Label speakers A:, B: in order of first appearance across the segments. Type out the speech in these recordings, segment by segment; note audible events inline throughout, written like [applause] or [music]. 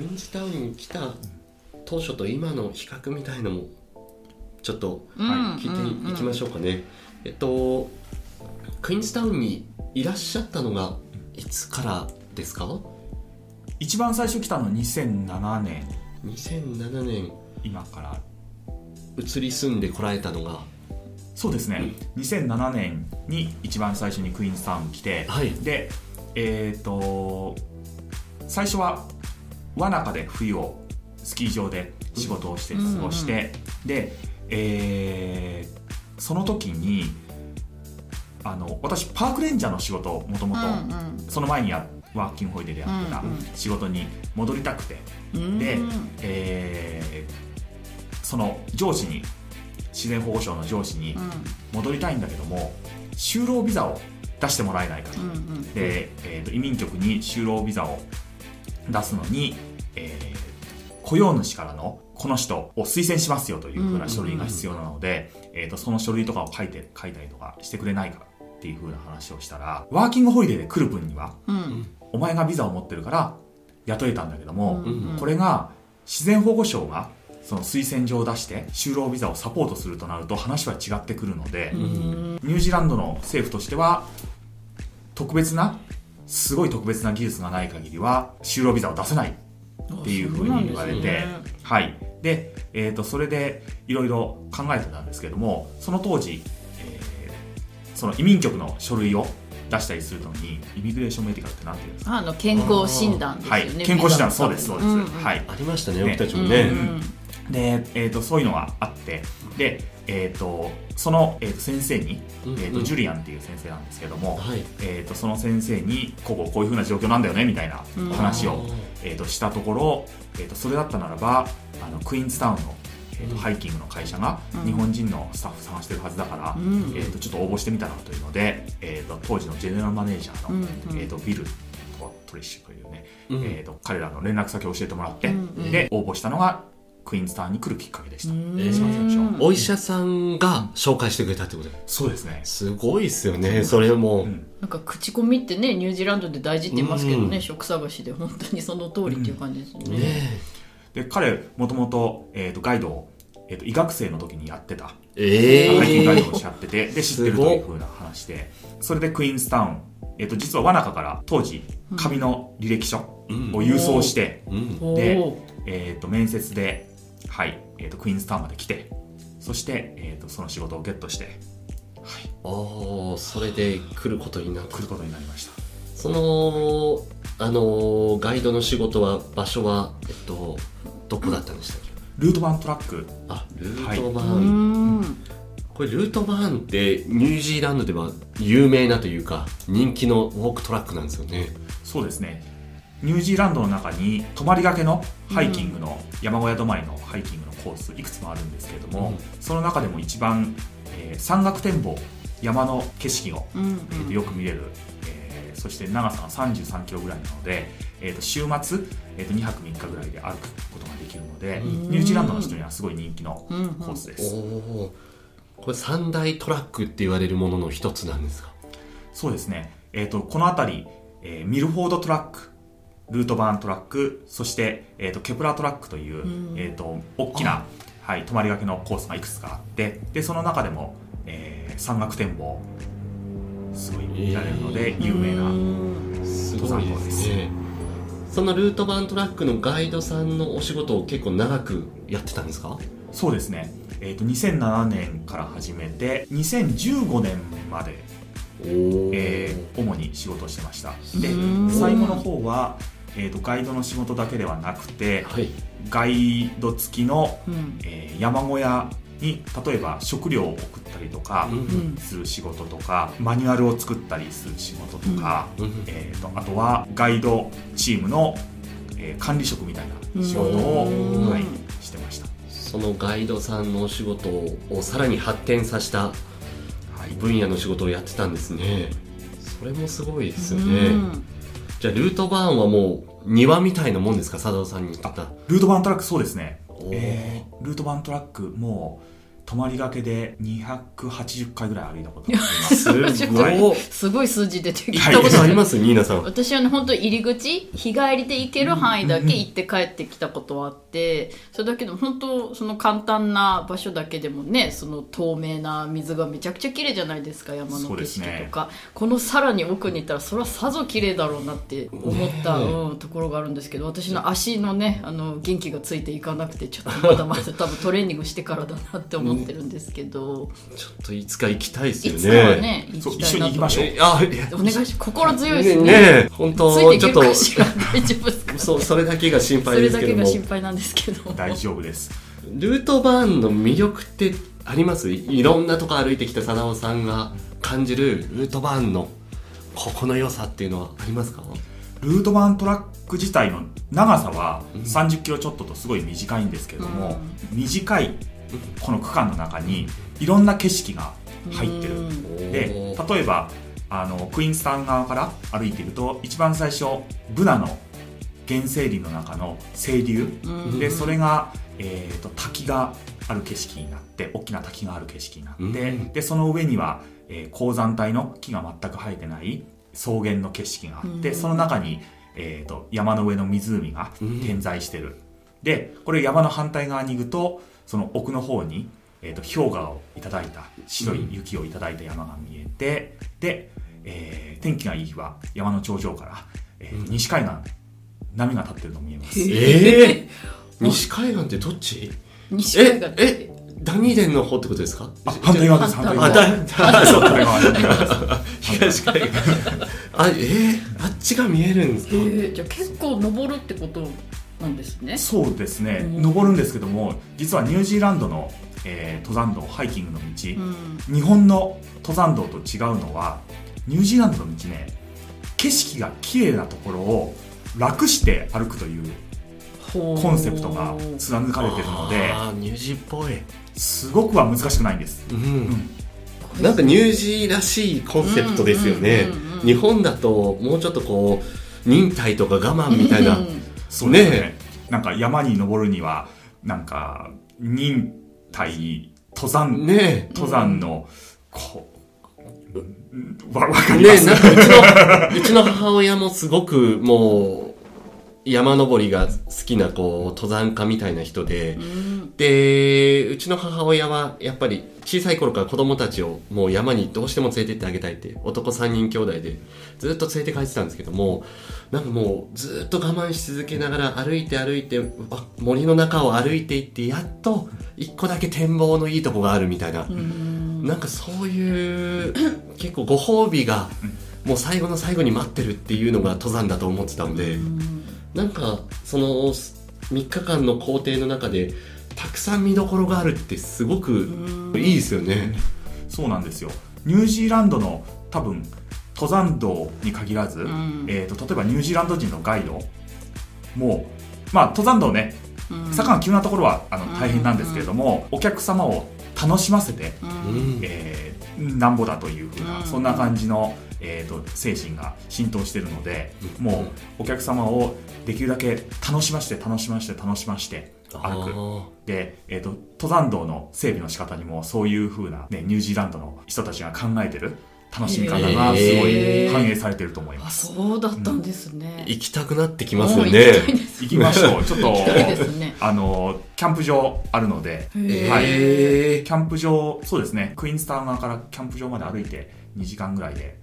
A: クイーンズタウンに来た当初と今の比較みたいのもちょっと
B: うん
A: 聞いていきましょうかね、えっとクイーンズタウンにいらっしゃったのがいつからですか？
C: 一番最初来たの2007年。
A: 2007年。
C: 今から。
A: 移り住んでこられたのが？
C: そうですね、2007年に一番最初にクイーンズタウン来て、
A: はい。
C: でえっ、と最初は和中で冬をスキー場で仕事をして過ごして、で、えーその時にあの私パークレンジャーの仕事をもともとその前にやワーキングホイデーでやってた仕事に戻りたくて、
B: うん
C: で
B: うん。
C: えーその上司に自然保護省の上司に戻りたいんだけども就労ビザを出してもらえないかと、
B: うんうん。
C: で、えーと移民局に就労ビザを出すのに、えー雇用主からのこの人を推薦しますよというふうな書類が必要なので、えー、とその書類とかを書いて書いたりとかしてくれないかっていうふうな話をしたらワーキングホリデーで来る分には
B: うん。
C: お前がビザを持ってるから雇えたんだけども、
B: うん。
C: これが自然保護省がその推薦状を出して就労ビザをサポートするとなると話は違ってくるので、
B: うん。
C: ニュージーランドの政府としては特別なすごい特別な技術がない限りは就労ビザを出せないっていうふうに言われて、
B: ね
C: はい。で、えー、とそれでいろいろ考えてたんですけどもその当時、えーその移民局の書類を出したりするのにイミグレーションメディカルって何て言うんですか？
B: あの健康診断ですよ
C: はい
B: ね
C: 健康診断そうですそうです、
B: んん
C: はい。
A: ありましたね
C: ね。
A: 僕たちもね、
B: うん。
C: で、えー、とそういうのがあってで、えー、とその、えー、と先生に、
A: うんうん。
C: えー、とジュリアンっていう先生なんですけども、
A: はい。
C: えー、とその先生にこここういうふうな状況なんだよねみたいな話を、えー、としたところ、えー、とそれだったならばあのクイーンズタウンの、えーと
A: うん。
C: ハイキングの会社が
B: うん。
C: 日本人のスタッフ探してるはずだから、
B: うん。
C: えー、とちょっと応募してみたらというので、えー、と当時のジェネラルマネージャーの、
B: うんうん。
C: えー、とビルトトリッシュというね、
A: うん。
C: えー、と彼らの連絡先を教えてもらって、で応募したのがクイーンズタウンに来るきっかけでした、
A: お医者さんが紹介してくれたってことで
C: そうですね。
A: すごいっすよね。それも、
C: うん。
B: なんか口コミってねニュージーランドで大事って言いますけどね、
A: うん。
B: 職探しで本当にその通りっていう感じですよね。
A: ね。
C: で彼もともと,、えー、とガイドを、えー、と医学生の時にやってた。
A: ええ
C: ハイキングガイドを
A: ー、
C: やってて、で、知ってるというふうな話で、それでクイーンズタウン、えっ、と、実は和中から当時、紙の履歴書を郵送して、
A: うん。
B: お
C: で
B: ー。
C: えっ、と、面接で、はい、えっ、と、クイーンズタウンまで来て、そして、えっ、と、その仕事をゲットして、はい、
A: ああそれで来ることになった。
C: 来ることになりました。
A: そのあのガイドの仕事は場所はえっとどこだったんでしたっけ、
C: ルートバントラック、
A: あルートバ
B: う
A: ーン、
B: ん。
A: これルートバーンってニュージーランドでは有名なというか人気のウォークトラックなんですよね。
C: そうですね。ニュージーランドの中に泊まりがけのハイキングの、山小屋止まりのハイキングのコースいくつもあるんですけれども、その中でも一番、えー山岳展望山の景色を
B: うん
C: えーとよく見れる、えーそして長さが33キロぐらいなので、えー、と週末、えー、と2泊3日ぐらいで歩くことができるので、
A: うん。
C: ニュージーランドの人にはすごい人気の
B: うん
C: コースで
A: お
C: す、
A: おこれ三大トラックって言われるものの一つなんですか？
C: そうですね、えー、とこの辺り、えーミルフォードトラックルートバーントラックそして、えー、とケプラートラックという、
B: うん。
C: えー、と大きな、はい、泊まりがけのコースがいくつかあってでその中でも、えー山岳展望すごい見られるので、有名な
B: うん。
A: すごいですね。そのルートバーントラックのガイドさんのお仕事を結構長くやってたんですか？
C: そうですね、えー、と2007年から始めて2015年まで、えー主に仕事をしてました。で
B: うん
C: 最後の方は、えー、とガイドの仕事だけではなくて
A: はい。
C: ガイド付きの、
B: うん。
C: えー山小屋に例えば食料を送ったりとか
A: うん
B: うん。
C: する仕事とか、マニュアルを作ったりする仕事とか、
A: うん。
C: えー、とあとはガイドチームの、えー管理職みたいな仕事を、
A: うん。
C: はい、してました、
A: そのガイドさんのお仕事をさらに発展させた
C: はい、
A: 分野の仕事をやってたんですね。それもすごいですよ
B: う
A: ね
B: ん
A: じゃあルートバーンはもう庭みたいなもんですか？佐藤さんにとった
C: ルートバントラックそうですね。
A: おー。
C: えールートバントラックもう泊まりがけで280回ぐらい歩いたことがあります。[laughs]
A: すごい。
B: すごい数字出てきた。
A: 行ったことあります？ニーナさん
B: 私はね本当入り口日帰りで行ける範囲だけ行って帰ってきたことはあってそれだけでも本当その簡単な場所だけでもねその透明な水がめちゃくちゃ綺麗じゃないですか山の景色とか、このさらに奥に行ったらそれはさぞ綺麗だろうなって思った、うん、ところがあるんですけど私の足のねあの元気がついていかなくてちょっとまだまだ多分トレーニングしてからだなって思ってるんですけど、
A: ちょっっといつか行きたいですよね。
B: いつかはね行
C: そう
B: きたいなと。
C: 一緒に行きましょう。
A: えあいや
B: お願いし心強いですね。
A: ね。ね本当
B: ついていけ
A: ちょっと。
B: るかしら大丈夫ですか？
A: そうそれだけが心
B: そ
A: 配で
B: れだけが
A: すけども
B: 心配なんですけど。
C: 大丈夫です。
A: ルートバーンの魅力ってあります？いいろんなとこ歩いてきた貞夫さんが感じるルートバーンのここの良さっていうのはありますか？
C: ルートバーントラック自体の長さは30キロちょっととすごい短いんですけれども、短いこの区間の中にいろんな景色が入ってる。
B: うん。
C: で例えばあのクイーンスタウン側から歩いていると一番最初ブナの原生林の中の清流。
B: うん。
C: でそれが、えー、と滝がある景色になって大きな滝がある景色になって、
A: うん。
C: でその上には、えー鉱山帯の木が全く生えてない草原の景色があって、
B: うん。
C: その中に、えー、と山の上の湖が
A: うん。
C: 点在してる、でこれ山の反対側に行くとその奥の方に、えー、と氷河をいただいた白い雪をいただいた山が見えてで、えー天気がいい日は山の頂上から、えー
A: うん。
C: 西海岸波が立ってるの見えます。
A: ええ西海岸ってどっち？え
B: 西海岸
A: えダニーデンの方ってことですか？
C: あ反対側です反対
A: あ
C: 側
A: だだ
C: そう反対側反対側です。
A: 東海岸。[laughs] あえー、あっちが見えるんですか？
B: えー、じゃあ結構登るってこと？なんですね。
C: そうですね、
B: うん。
C: 登るんですけども実はニュージーランドの、えー登山道ハイキングの道、
B: うん。
C: 日本の登山道と違うのはニュージーランドの道ね景色が綺麗なところを楽して歩くというコンセプトが貫かれてるので
A: ニュージーっぽい。
C: すごくは難しくないんです、
A: うん、
C: うん。
A: なんかニュージーらしいコンセプトですよね。日本だともうちょっとこう忍耐とか我慢みたいな、
B: うん
C: そうですね。
A: ね
C: なんか山に登るにはなんか忍耐登山
A: ね
C: 登山のこううんわわか
A: え
C: ります、
A: ねえなんかうちのうちの母親もすごくもう山登りが好きなこう登山家みたいな人で、
B: うん。
A: でうちの母親はやっぱり小さい頃から子供たちをもう山にどうしても連れてってあげたいって男3人兄弟でずっと連れて帰ってたんですけどもなんかもうずっと我慢し続けながら歩いて歩いてあ森の中を歩いていってやっと一個だけ展望のいいとこがあるみたいな、
B: うん
A: なんかそういう結構ご褒美がもう最後の最後に待ってるっていうのが登山だと思ってたんで。なんかその3日間の工程の中でたくさん見どころがあるってすごくいいですよね。
C: そうなんですよ。ニュージーランドの多分登山道に限らず、
B: ん。
C: えー、と例えばニュージーランド人のガイドもまあ登山道ね
B: うん。
C: 坂が急なところはあの
B: うん。
C: 大変なんですけれども、お客様を楽しませて、
B: うん
A: うん。
C: えーなんぼだというふうな、
B: うん。
C: そんな感じの、えー、と精神が浸透してるので、
A: うん。
C: もうお客様をできるだけ楽しませて楽しませて楽しませて歩く。
A: あ
C: で、えー、と登山道の整備の仕方にもそういうふうな、ね、ニュージーランドの人たちが考えてる楽しみ方がすごい反映されてると思いま
B: あ
C: す。
B: そうだったんですね、
A: ー行きたくなってきますよね。
C: 行きましょう。[laughs] ちょっと
B: ね。
C: あのキャンプ場あるのではい。
A: え
C: キャンプ場そうですね。クイーンスタウン側からキャンプ場まで歩いて2時間ぐらいで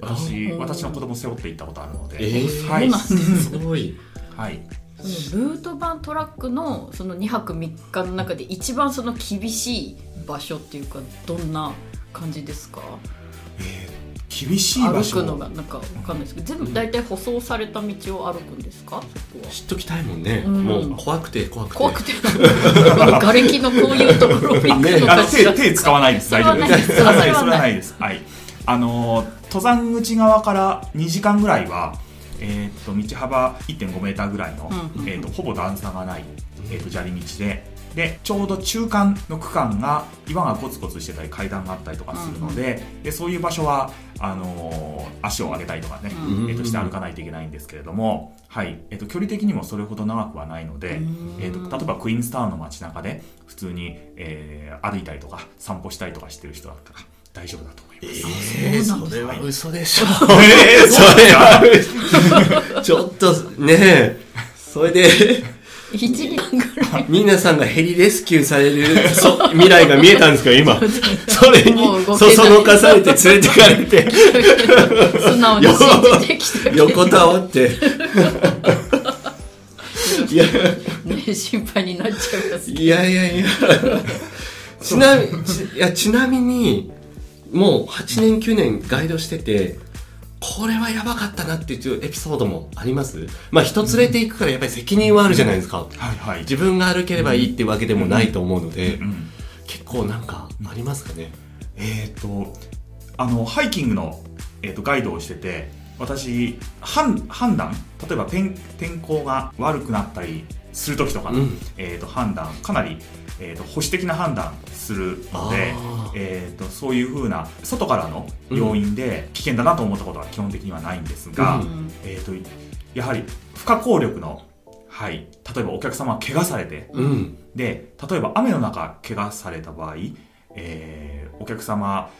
C: 私
B: あ
C: 私の子供背負って行ったことあるので、
A: えー。
C: はい。
B: そうなんです
A: すごい。
C: はい、
B: そのルート版トラックのその2泊3日の中で一番その厳しい場所っていうかどんな感じですか？
C: えー厳しい場
B: 歩
C: 所
B: くのがなんかわかんないです。けど全部大体舗装された道を歩くんですか？そこは。
A: 知っときたいもんね。
B: うん。
A: もう怖くて怖くて。
B: 怖くて。瓦礫のこういうところを行くのかしら。[laughs]
C: 手手使わないです。大丈夫です。[laughs]
B: それはない
C: です。はい。あのー登山口側から2時間ぐらいはえーっと道幅1.5メーターぐらいの、
B: うん
C: えーっとほぼ段差がない、えーっと砂利道で。でちょうど中間の区間が岩がゴツゴツしてたり階段があったりとかするので,、でそういう場所はあのー足を上げたりとかね、
A: うん。
C: えっとして歩かないといけないんですけれども、はい。えっと距離的にもそれほど長くはないので、えっと例えばクイーンズタウンの街中で普通に、えー歩いたりとか散歩したりとかしてる人だったら大丈夫だと思います。
A: えー、
B: そ
A: れは嘘でしょ。
C: えー
A: それは、ちょっとねえ、それで、
B: 1年ぐらい
A: ニーナさんがヘリレスキューされるそ未来が見えたんですか、今？それにそそのかされて連れてかれて、
B: 素直に信じてきたけど
A: 横たわって。[laughs] いや、
B: ね心配になっちゃいます
A: いやいやいや。ちなみ、ちいや、ちなみに、もう8年9年ガイドしてて、これはやばかったなっていうエピソードもあります？まあ人連れて行くからやっぱり責任はあるじゃないですか。
C: はいはい。
A: 自分が歩ければいいってわけでもないと思うので、
C: うん
A: 結構なんかありますかね？
C: えっ、とあのハイキングの、えー、とガイドをしてて私判判断？例えば天天候が悪くなったりする時とかの、
A: うん。
C: えー、と判断かなり、えー、と保守的な判断するのでえー、とそういうふうな外からの要因で危険だなと思ったことは基本的にはないんですが、
A: うん。
C: えー、とやはり不可抗力の、はい、例えばお客様が怪我されて
A: うん。
C: で例えば雨の中怪我された場合、えーお客様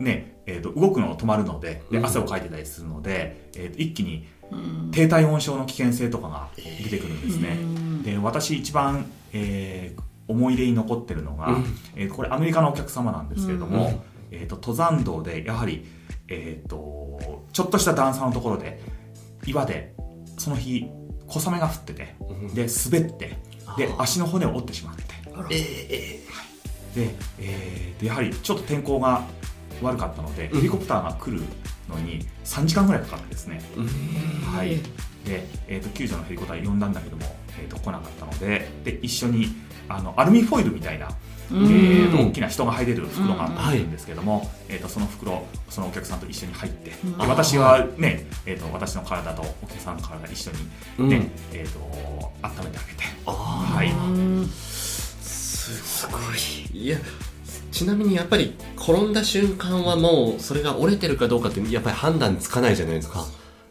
C: ねえー、と動くの止まるのでで
A: うん。
C: 汗をかいてたりするので、えーと一気に
B: うん。
C: 低体温症の危険性とかが出てくるんですね、
B: うん。
C: で私一番、えー思い出に残ってるのが、
A: うん。
C: えーこれアメリカのお客様なんですけれども、
A: うん。
C: えー、と登山道でやはり、えー、とちょっとした段差のところで岩でその日小雨が降ってて
A: うん。
C: で滑ってで足の骨を折ってしまって。
A: え
C: で、えーでやはりちょっと天候が悪かったので、
A: うん。
C: ヘリコプターが来るのに3時間ぐらいかかってですね、はい。で、えー、と救助のヘリコプター呼んだんだけども、えー、と来なかったのでで一緒にあのアルミフォイルみたいな、
B: うん。
C: えー、と大きな人が入れる袋があるん。ですけども、えー、とその袋そのお客さんと一緒に入って、
B: うん。
C: で私はね、えー、と私の体とお客さんの体一緒にね、
A: うん。
C: えー、と温めてあげて。
A: あ
C: はい。
B: うん
A: すごい。いや、ちなみにやっぱり転んだ瞬間はもうそれが折れてるかどうかってやっぱり判断つかないじゃないですか。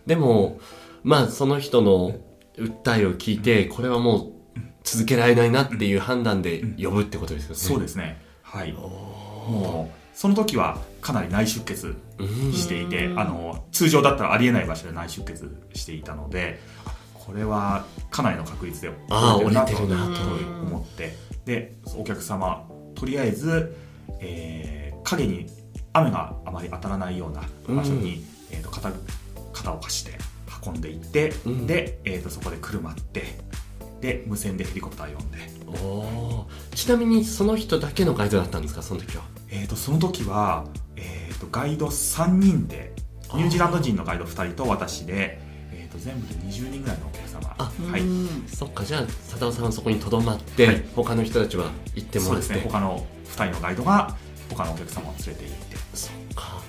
A: でも、まあその人の訴えを聞いて、これはもう続けられないなっていう判断で呼ぶってことですよね。
C: そうですね。はい。もうその時はかなり内出血
A: うん。
C: していて、
B: うん
C: あの通常だったらありえない場所で内出血していたのであこれはかなりの確率で折れ
A: てるな
B: と
C: 思ってでお客様とりあえず、えー影に雨があまり当たらないような場所に、えー、と肩肩を貸して運んでいって、
A: うん。
C: で、えー、とそこで車ってで無線でヘリコプター呼んで。
A: おー。ちなみにその人だけのガイドだったんですか、その時は？
C: えー、とその時は、えー、とガイド3人でニュージーランド人のガイド2人と私で、えー、と全部で20人ぐらいのお客様。
A: あ
C: はい、
B: うん。
A: そっか、じゃあ、佐藤さんはそこにとどまって、
C: はい。
A: 他の人たちは行っても
C: そう
A: らって。
C: ですね。他の2人のガイドが他のお客様を連れて行って。
A: そっか。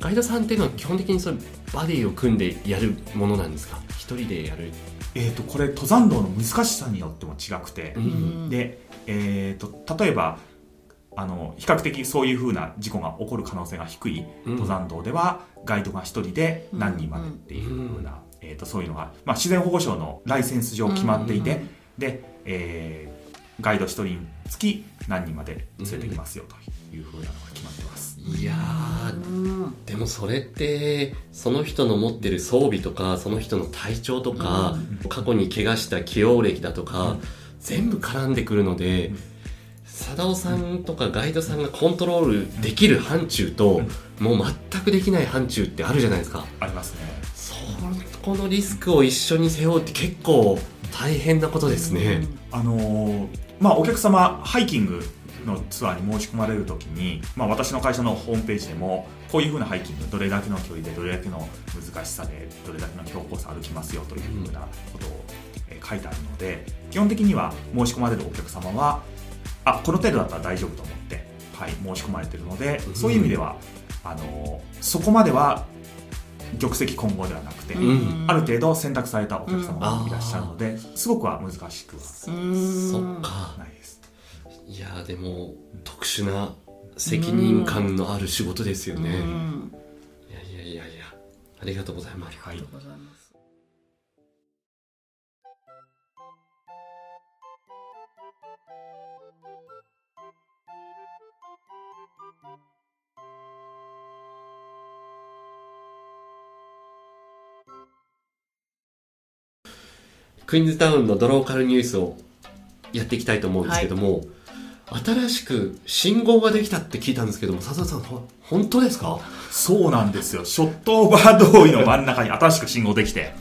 A: ガイドさんっていうのは基本的にそバディを組んでやるものなんですか？一人でやる。
C: えー、とこれ登山道の難しさによっても違くて
A: う、
B: うん。ん
C: で、えー、と例えばあの比較的そういうふうな事故が起こる可能性が低い登山道では、ガイドが1人で何人までっていうふうな、えー、とそういうのが、まあ、自然保護省のライセンス上決まっていて、
B: うん。
C: で、えーガイド1人につき何人まで連れてきますよというふうなのが決まってます。
A: いやでもそれって、その人の持ってる装備とか、その人の体調とか、過去に怪我した起用歴だとか、全部絡んでくるので、貞夫さんとかガイドさんがコントロールできる範疇と、もう全くできない範疇ってあるじゃないですか。
C: ありますね。
A: そこのリスクを一緒に背負うって結構大変なことですね。
C: あのーまあ、お客様ハイキングのツアーに申し込まれるときに、まあ、私の会社のホームページでもこういうふうなハイキングどれだけの距離でどれだけの難しさでどれだけの標高差歩きますよというふうなことを、えー書いてあるので基本的には申し込まれるお客様はあこの程度だったら大丈夫と思って、はい、申し込まれているので、
A: うん。
C: そういう意味ではあのーそこまでは玉石混合ではなくて、
A: ん。
C: ある程度選択されたお客様がいらっしゃるので、すごくは難しくは。
B: うん。
A: そっか。
C: ない
A: いやーでも特殊な責任感のある仕事ですよね、
B: うん。
A: いやいやいやいや。ありがとうございます。
C: はい
B: ありがとうございます。
A: クイーンズタウンのドローカルニュースをやっていきたいと思うんですけども、新しく信号ができたって聞いたんですけども笹田さんほ本当ですか？は
C: そうなんですよ。ショットオーバー通りの真ん中に新しく信号できて。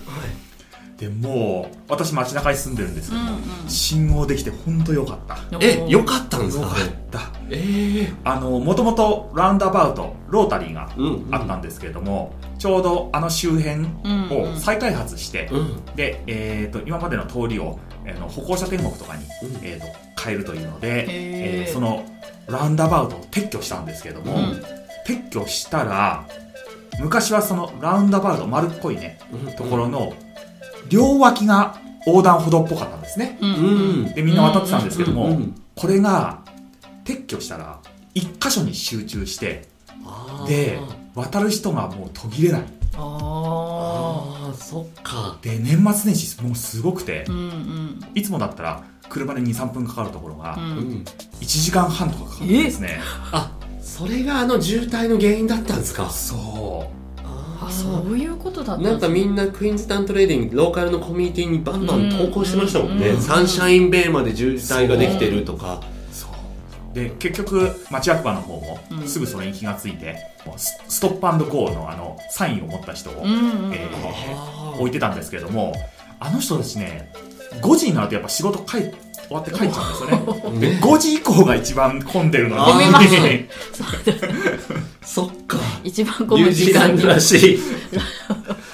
C: でもう私街中に住んでるんですけども、信号できて本当良かった。
A: えよかったんです
C: 良か
A: かあれ
C: った。
A: ええ
C: あのもともとラウンドアバウトロータリーが
A: うんうん。
C: あったんですけれども、ちょうどあの周辺を再開発して、
A: うん。
C: で、えー、と今までの通りを、えーの歩行者天国とかに、
A: うん。
C: えー、と変えるというので、えーそのラウンドアバウトを撤去したんですけれども、
B: うん。
C: 撤去したら昔はそのラウンドアバウト丸っこいね
A: うん。
C: ところの両脇が横断歩道っぽかったんですね。
B: うん。
A: うん。
C: でみんな渡ってたんですけども、
A: うん。うん。
C: これが撤去したら一箇所に集中してで渡る人がもう途切れない
A: そっか。
C: で年末年始もうすごくて。
B: あうんうん。
C: いつもだったら車で23分かかるところが
B: う
A: うん。ん
C: 1時間半とかかかるんですね。
A: あそれがあの渋滞の原因だったんですか？
C: そう。
B: あ
A: あー
B: そういうことだった
A: なんかみんなクイーンズタウントレーディングローカルのコミュニティにバンバン投稿してましたもんね、
B: うん。
A: サンシャインベイまで渋滞ができてるとか
C: で結局町役場の方も
B: うん。
C: すぐそれに気がついて、もうスストップアンドゴーのあのサインを持った人を、
B: うんうんうん。
C: えー置いてたんですけれどもあの人たちね5時になるとやっぱ仕事帰っ終わって帰っちゃうんですよね。[laughs] で
A: ね
C: 5時以降が一番混んでるのに。[laughs]
A: そっか。
B: 一番こ
A: ニュージーランドらしい [laughs]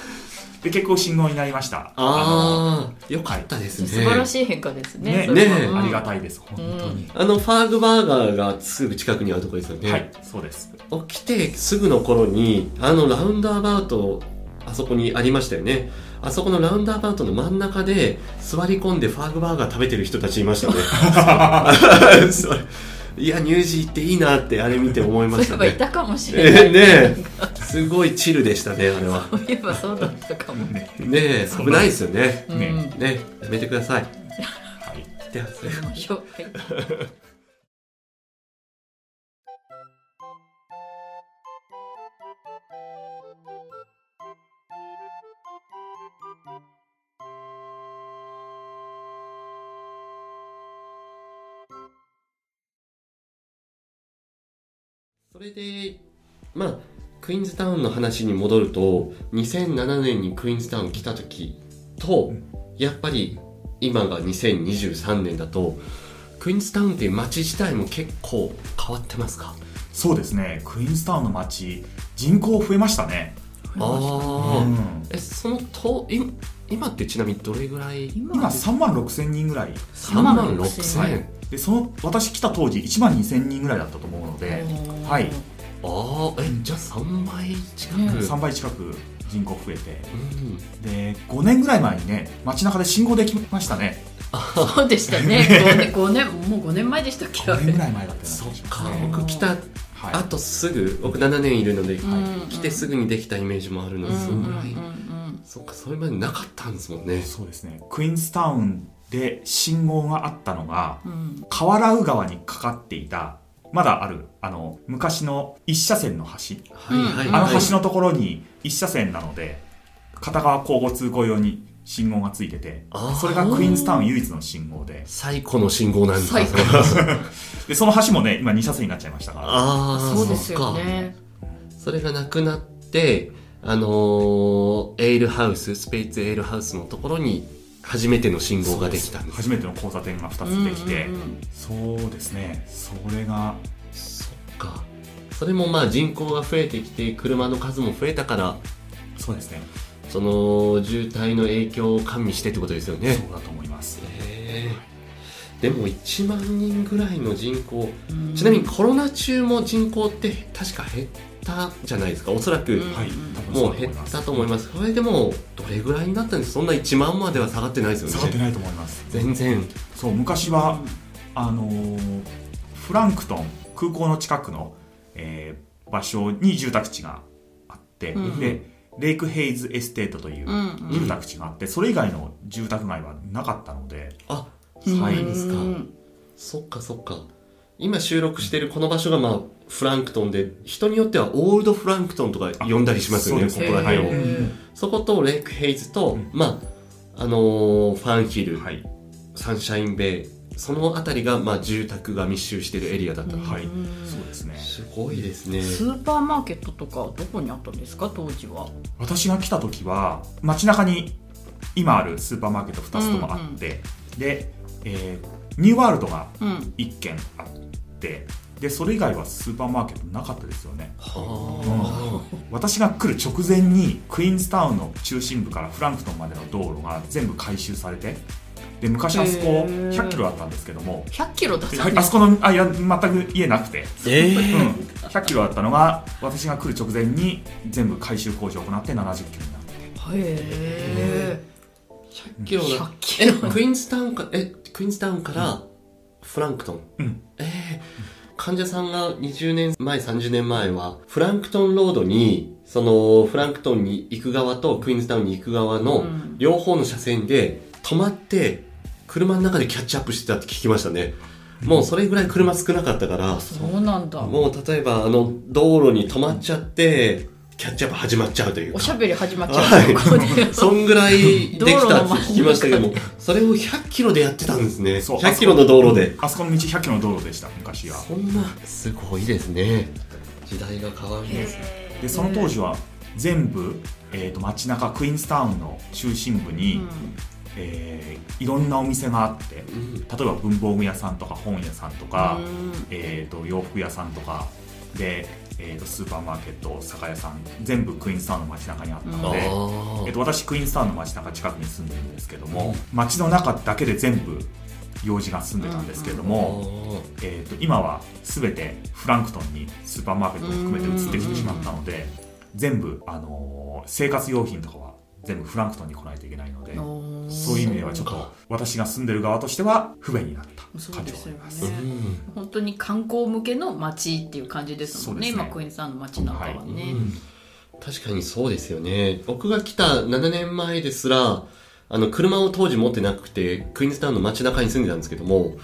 C: で結構信号になりました。
A: ああよかったですね。
B: 素晴らしい変化ですね
C: ね
A: ね。
B: うん
C: ありがたいです本当に、
A: あのファーグバーガーがすぐ近くにあるところですよね、
C: はいそうです。
A: 起きてすぐの頃にあのラウンドアバウトあそこにありましたよね。あそこのラウンドアバウトの真ん中で座り込んでファーグバーガー食べてる人たちいましたね [laughs] [laughs] [laughs] いやニュージーっていいなってあれ見て思いましたね。
B: そういえばいたかもしれない、
A: えーねえ。すごいチルでしたねあれは。
B: そういえばそうだったかも、
C: ね。
A: ねえ危ないですよね。
B: うん、
C: ね
A: ねやめてください。
C: はい。
A: ではそれれでまあクイーンズタウンの話に戻ると2007年にクイーンズタウン来た時と、やっぱり今が2023年だとクイーンズタウンっていう街自体も結構変わってますか？
C: そうですね。クイーンズタウンの街人口増えましたね。
A: ああ、
C: うん。
A: えそのとい今ってちなみにどれぐらい？
C: 今3万6千人ぐらい。
A: 3万6千。
C: はい。
A: 円
C: でその私来た当時1万2千人ぐらいだったと思うので、はい、
A: ああえじゃあ3倍近く、
B: ね
C: 3倍近く人口増えて。
A: うん。
C: で5年ぐらい前にね街中で信号できましたね。
B: そうでしたね。[laughs] 5年5年もう5年前でしたっけ
C: ？5年ぐらい前だったよ
A: そっか僕来た
C: はい。
A: あとすぐ僕7年いるので、
B: うん。
A: 来てすぐにできたイメージもあるので、そ
B: うん。
A: そっかそれまでなかったんですもんね。
C: そうですね。クイーンズタウンで信号があったのが
B: うん。うん
C: 河原宇川にかかっていたまだあるあの昔の一車線の橋。
A: はいはい
B: うん
A: はい。
C: あの橋のところに一車線なので片側交互通行用に信号がついててそれがクイーンズタウン唯一の信号で。
A: 最古の信号なんですか
C: でその橋もね今2車線になっちゃいましたから。
A: ああ
B: そうですよね。
A: それがなくなってあのーエールハウススペーツエールハウスのところに初めての信号ができたんです。
C: 初めての交差点が2つできて、
B: うんうんうん。
C: そうですね。それが。
A: そっか。それもまあ人口が増えてきて車の数も増えたから。
C: そうですね。
A: その渋滞の影響を加味してってことですよね。
C: そうだと思います。
A: でも1万人ぐらいの人口。
B: うん。
A: ちなみにコロナ中も人口って確か減ったじゃないですか。おそらく、
B: うん
C: はい。多分
A: もう減ったと思います。それでもどれぐらいになったんです？そんな1万までは下がってないですよね。
C: 下がってないと思います。
A: 全然。
C: そう昔は、あのーフランクトン空港の近くの、えー場所に住宅地があって、
B: うん
C: でレイクヘイズエステートという
B: うんうん。
C: 住宅地があって、それ以外の住宅街はなかったので、
A: あ
B: うん。
C: はい
A: ですか。
B: うん
A: そっかそっか今収録してるこの場所がまあフランクトンで人によってはオールドフランクトンとか呼んだりしますよねここら辺を、そことレイクヘイズと、
C: うん
A: まああのーファンヒル、
C: はい、
A: サンシャインベイその辺りがまあ住宅が密集してるエリアだった、
B: うん
C: はい、そうですね。
A: すごいですね。
B: スーパーマーケットとかどこにあったんですか？当時は。
C: 私が来た時は街中に今あるスーパーマーケット2つともあって、で、えーニューワールドが
B: うん。
C: 1軒あってでそれ以外はスーパーマーケットなかったですよね。
A: は
C: 私が来る直前にクイーンズタウンの中心部からフランクトンまでの道路が全部改修されてで昔あそこ
B: へー。
C: 100キロだったんですけども。
B: 100キロだった。ん
C: あ
B: です
C: そこのあいや全く家なくて、
A: え
C: うん。
A: ー、
C: 100キロだったのが私が来る直前に全部改修工事を行って70キロになって。
B: へ
A: 100キロだ。
B: 100キ
A: え
B: ロ
A: クイーンズタウンかえクイーンズタウンからフランクトン。
C: うん。
A: ええ患者さんが20年前30年前はフランクトンロードにそのフランクトンに行く側とクイーンズタウンに行く側の
B: うん。
A: 両方の車線で止まって車の中でキャッチアップしてたって聞きましたね。もうそれぐらい車少なかったから
B: そうなんだ。
A: もう例えばあの道路に止まっちゃってキャッチアップ始まっちゃうというか。
B: おしゃべり始まっちゃう、
A: はい。そんぐらいできたって聞きましたけども、それを100キロでやってたんですね。
C: そう
A: 100キロの道路で。
C: あそこの道100キロの道路でした昔は。
A: そんな、すごいですね。時代が変わります。
C: でその当時は全部、えー、と街中クイーンズタウンの中心部に、えーいろんなお店があって
A: うん。
C: 例えば文房具屋さんとか本屋さんとか、
B: うん。
C: えー、と洋服屋さんとか。で、えー、とスーパーマーケット酒屋さん全部クイーンズタウンの街中にあったので、
A: あ
C: えー、と私クイーンズタウンの街中近くに住んでるんですけども、街の中だけで全部用事が住んでたんですけど
A: あ
C: も、えー、と今は全てフランクトンにスーパーマーケットを含めて移ってきてしまったので全部、あのー生活用品とかは全部フランクトンに来ないといけないのでそういう意味ではちょっと私が住んでる側としては不便になった。感じ
B: そうですよ
C: があります。
B: ね
A: うん。
B: 本当に観光向けの街っていう感じですもんね。
C: ね。
B: 今クイーンズタウンの街なんかはね、
A: 確かにそうですよね。僕が来た7年前ですら、あの、車を当時持ってなくて、クイーンズタウンの街中に住んでたんですけども、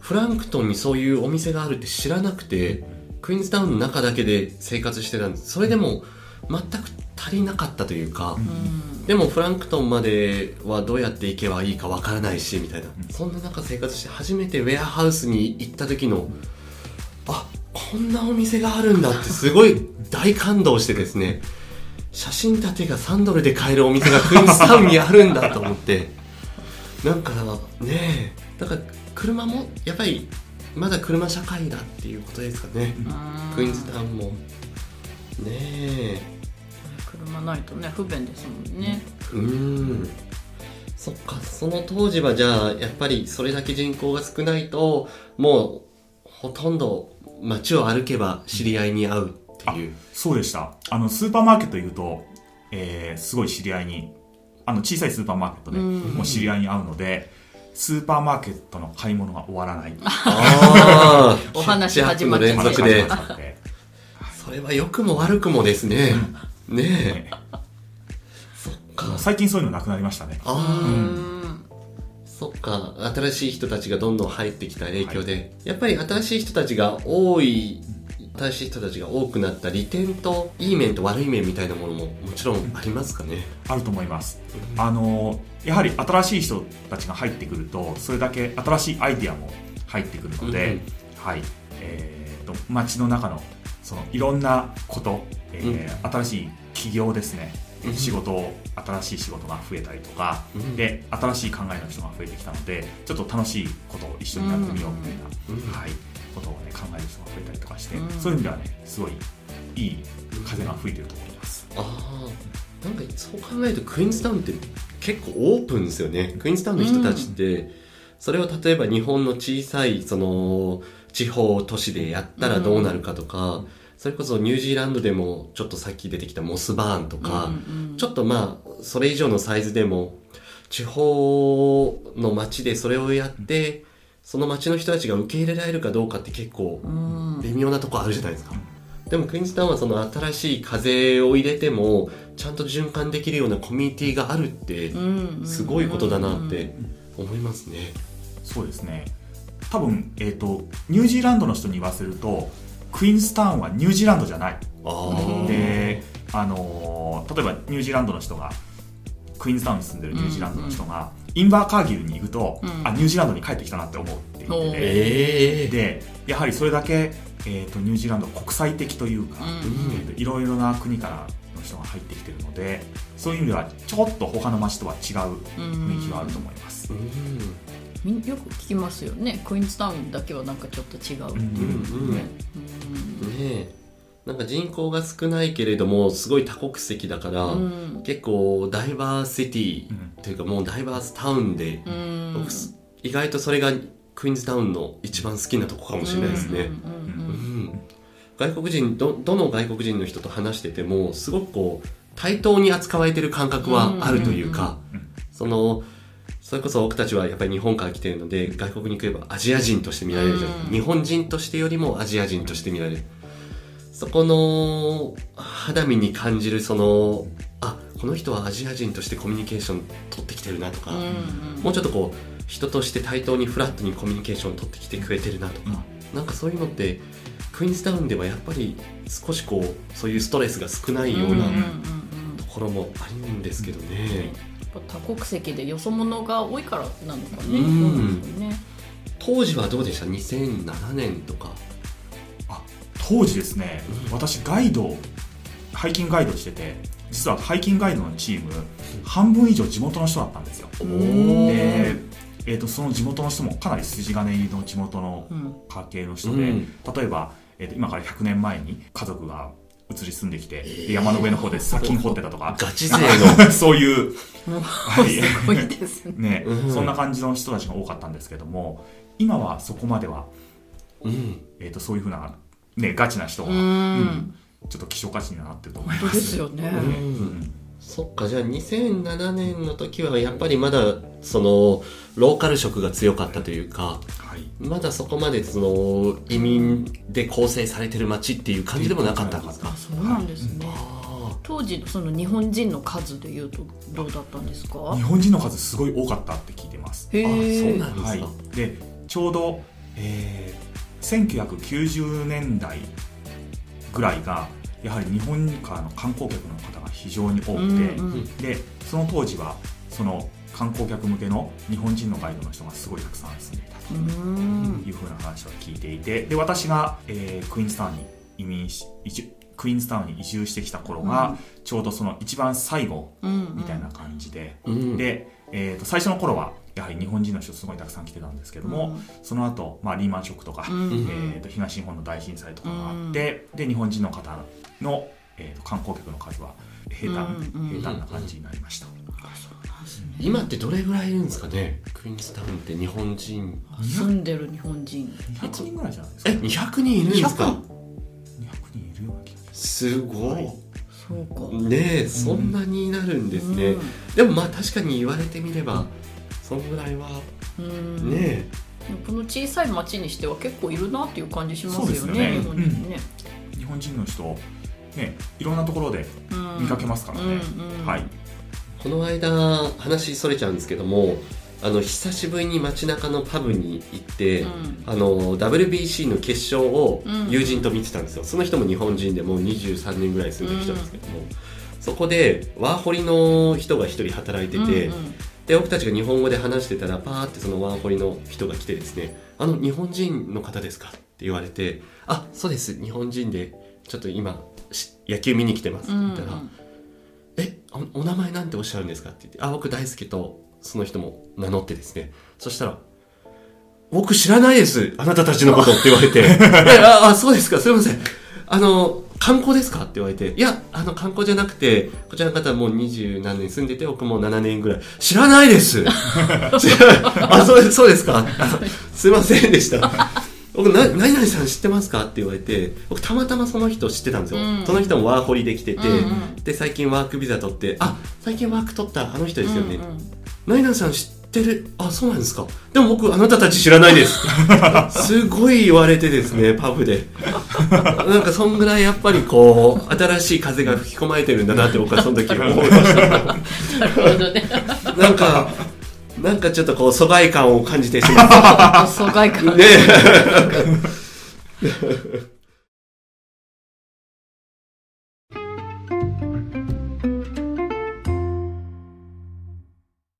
A: フランクトンにそういうお店があるって知らなくて、クイーンズタウンの中だけで生活してたんです。それでも、全く足りなかったというか、
B: うん
A: でもフランクトンまではどうやって行けばいいかわからないし、みたいな。そんな中生活して初めてウェアハウスに行った時の、あ、こんなお店があるんだってすごい大感動してですね、写真立てが3ドルで買えるお店がクイーンズタウンにあるんだと思って、なんかねえ、だから車もやっぱりまだ車社会だっていうことですかね。クイーンズタウンも。ねえ。
B: 車ないとね不便ですもんね、
A: うーん。そっかその当時はじゃあやっぱりそれだけ人口が少ないともうほとんど街を歩けば知り合いに会うっていう。
C: そうでした。あのスーパーマーケットいうと、えーすごい知り合いにあの小さいスーパーマーケットで
B: うん。
C: もう知り合いに会うので、スーパーマーケットの買い物が終わらない。
A: ああ
B: お話始まっちゃう。
A: 連続で。それは良くも悪くもですねねえ。
C: ね [laughs]
A: そっか。
C: 最近そういうのなくなりましたね。
B: う
A: ああ
B: ん。
A: そっか。新しい人たちがどんどん入ってきた影響で、やっぱり新しい人たちが多い新しい人たちが多くなった利点といい面と悪い面みたいなものももちろんありますかね？
C: あると思います。あのやはり新しい人たちが入ってくるとそれだけ新しいアイディアも入ってくるので、はい。えー、と街の中のそのいろんなこと、えー新しい企業ですね、
A: うん。
C: 仕事を新しい仕事が増えたりとか、
A: うん。
C: で新しい考えの人が増えてきたのでちょっと楽しいことを一緒にやってみようみたいな、
A: うん。
C: はい、ことを、ね、考える人が増えたりとかして、
B: うん。
C: そういう意味ではねすごいいい風が吹いてると思います。
A: ああなんかそう考えるとクイーンズタウンって結構オープンですよね。クイーンズタウンの人たちって、それを例えば日本の小さいその地方都市でやったらどうなるかとか、それこそニュージーランドでもちょっとさっき出てきたモスバーンとか、
B: うんうん
A: ちょっとまあそれ以上のサイズでも地方の町でそれをやってその町の人たちが受け入れられるかどうかって結構
B: うん。
A: 微妙なとこあるじゃないですか。でもクイーンズタウンはその新しい風を入れてもちゃんと循環できるようなコミュニティがあるって
B: うん。
A: すごいことだなって思いますね。
C: そうですね多分、えー、とニュージーランドの人に言わせるとクイーンズタウンはニュージーランドじゃない。で、あのー例えばニュージーランドの人がクイーンズタウンに住んでるニュージーランドの人が、インバーカーギルに行くと、
B: うん。
C: あニュージーランドに帰ってきたなって思うって言ってて、
A: ええ
C: でやはりそれだけ、えー、とニュージーランドは国際的というか、
B: うん。
C: えーといろいろな国からの人が入ってきてるのでそういう意味ではちょっと他の街とは違う雰囲気があると思います。
A: うん
B: みんよく聞きますよね。クイーンズタウンだけはなんかちょっと違うっていう、
C: うん
A: うん
B: ね
A: なんか人口が少ないけれどもすごい多国籍だから、
B: うん。
A: 結構ダイバーシティ
C: うん。
A: というかもうダイバースタウンで、
B: うん。
A: 僕意外とそれがクイーンズタウンの一番好きなとこかもしれないですね。外国人どどの外国人の人と話しててもすごくこう対等に扱われてる感覚はあるというか、
C: うんうん。
A: そのそれこそ僕たちはやっぱり日本から来てるので外国に来ればアジア人として見られるじゃ
B: ん。
A: 日本人としてよりもアジア人として見られる。そこの肌身に感じるそのあこの人はアジア人としてコミュニケーション取ってきてるなとか、
B: うんうん。
A: もうちょっとこう人として対等にフラットにコミュニケーション取ってきてくれてるなとか、なんかそういうのってクイーンズタウンではやっぱり少しこうそういうストレスが少ないような
B: うんうんうんうん。
A: ところもあるんですけどね、
B: やっぱ多国籍でよそ者が多いからなのかね。
A: うん。
B: ね。
A: 当時はどうでした？2007年とか。
C: あ当時ですね、私ガイドハイキングガイドしてて実はハイキングガイドのチーム半分以上地元の人だったんですよ。で、えー、とその地元の人もかなり筋金入りの地元の
B: うん。
C: 家系の人で、
A: うん。
C: 例えば、えー、と今から100年前に家族が移り住んできて、で山の上の方で砂金掘ってたとか。
A: ガチ勢の。[laughs]
C: そういう、はい [laughs]
B: すごいですね。
C: ね。
A: うん。
C: そんな感じの人たちが多かったんですけども今はそこまでは、
A: うん。
C: えー、とそういうふうな、ね、ガチな人が、
B: う
C: うん
B: ん。
C: ちょっと希少価値にはなってると思い
B: 本当
C: ます。
B: ですよね。
C: うん
A: そっかじゃあ2007年の時はやっぱりまだそのローカル色が強かったというか
C: はい
A: まだそこまでその移民で構成されてる街っていう感じでもなかったんですか？
B: あ、そうなんですね。
A: あ
B: 当時のその日本人の数でいうとどうだったんですか？
C: 日。本人の数すごい多かったって聞いてます。
A: あそう
B: え。
A: なんですか、
C: はい、でちょうど、えー1990年代ぐらいがやはり日本からの観光客の非常に多くて、
B: うんうん。
C: でその当時はその観光客向けの日本人のガイドの人がすごいたくさん住んでいたと
B: うん。
C: いうふうな話は聞いていてで私が、えークイーンズタウンに移民し移住クイーンズタウンに移住してきた頃が、ちょうどその一番最後
B: うん
C: みたいな感じで、
A: うん。
C: で、えー、と最初の頃はやはり日本人の人すごいたくさん来てたんですけども、その後、まあリーマンショックとか、
B: うん。
C: えー、と東日本の大震災とかがあって、で日本人の方の、えー、と観光客の数は平坦,、
B: うんうん
C: 平坦な感じになりました、
A: 今ってどれぐらいいるんですかね？クイーンズタウンって日本人。
B: 住んでる日本人。
C: 200人ぐらいじゃないですか？
A: え200人いるんですか
C: ？200人。いるような気がす
A: すごい。
B: そうか。
A: ねえそんなになるんですね、でもまあ確かに言われてみればそんぐらいは
B: うん。
A: ねえ。
B: この小さい町にしては結構いるなっていう感じしますよね。
C: ね。
B: 日本人ね。
C: 日本人の人ねいろんなところで
B: うん。
C: 見かけますからね、
B: うんうん
C: はい。
A: この間話それちゃうんですけどもあの久しぶりに街中のパブに行って、
B: うん。
A: あの WBC の決勝を
B: うん。
A: 友人と見てたんですよ、その人も日本人でもう23年ぐらい住んでる人なんですけども、そこでワーホリの人が一人働いてて、
B: うんうん。
A: で僕たちが日本語で話してたらパーってそのワーホリの人が来てですね「あの日本人の方ですか?」って言われて「あそうです日本人でちょっと今し野球見に来てます」って言ったら「
B: うん
A: えおお名前なんておっしゃるんですか?」って言って「あ僕大輔とその人も名乗ってですね。そしたら「僕知らないですあなたたちのこと」って言われて「[laughs] えああそうですかすいません。あの観光ですか?」って言われて「いやあの観光じゃなくてこちらの方はもう二十何年住んでて僕も7年ぐらい。知らないです。[laughs] [laughs] あそうですそうですか。すいませんでした僕な「何々さん知ってますか?」って言われて僕たまたまその人知ってたんですよ、
B: うん。
A: その人もワーホリで来てて、
B: うんうん。
A: で最近ワークビザ取って「あ最近ワーク取ったあの人ですよね、
B: うんうん。
A: 何々さん知ってる？あそうなんですか。でも僕あなたたち知らないです。[laughs] すごい言われてですねパブで。なんかそんぐらいやっぱりこう新しい風が吹き込まれてるんだなって僕はその時思いました。[laughs]
B: なるほどね。
A: なんかなんかちょっとこう疎外感を感じてしまっ [laughs]
B: 疎外感。
A: たね